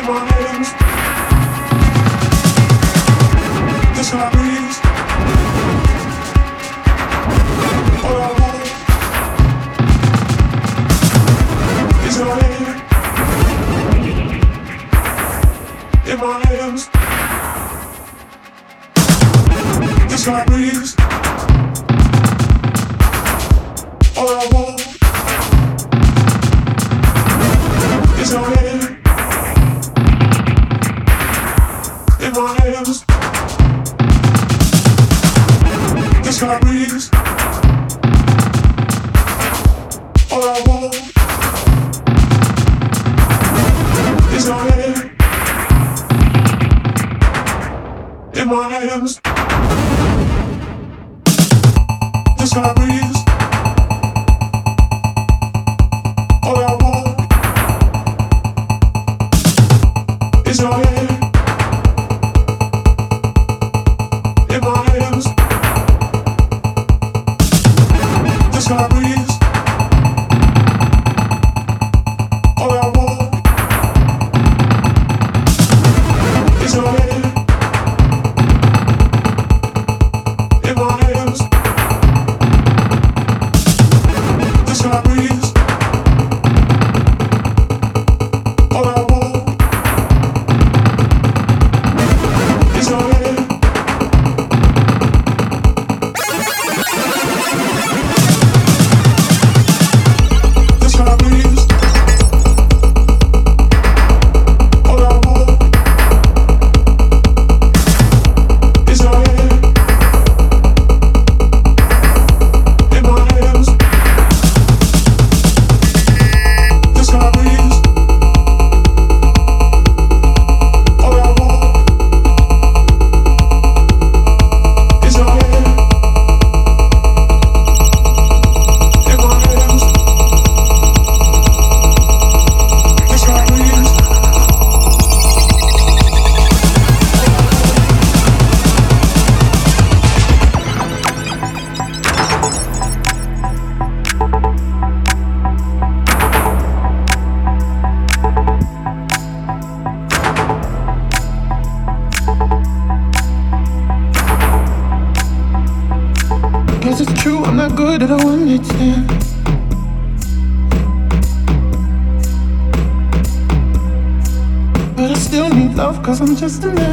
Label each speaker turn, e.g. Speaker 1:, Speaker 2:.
Speaker 1: Monday mornings.
Speaker 2: just a minute.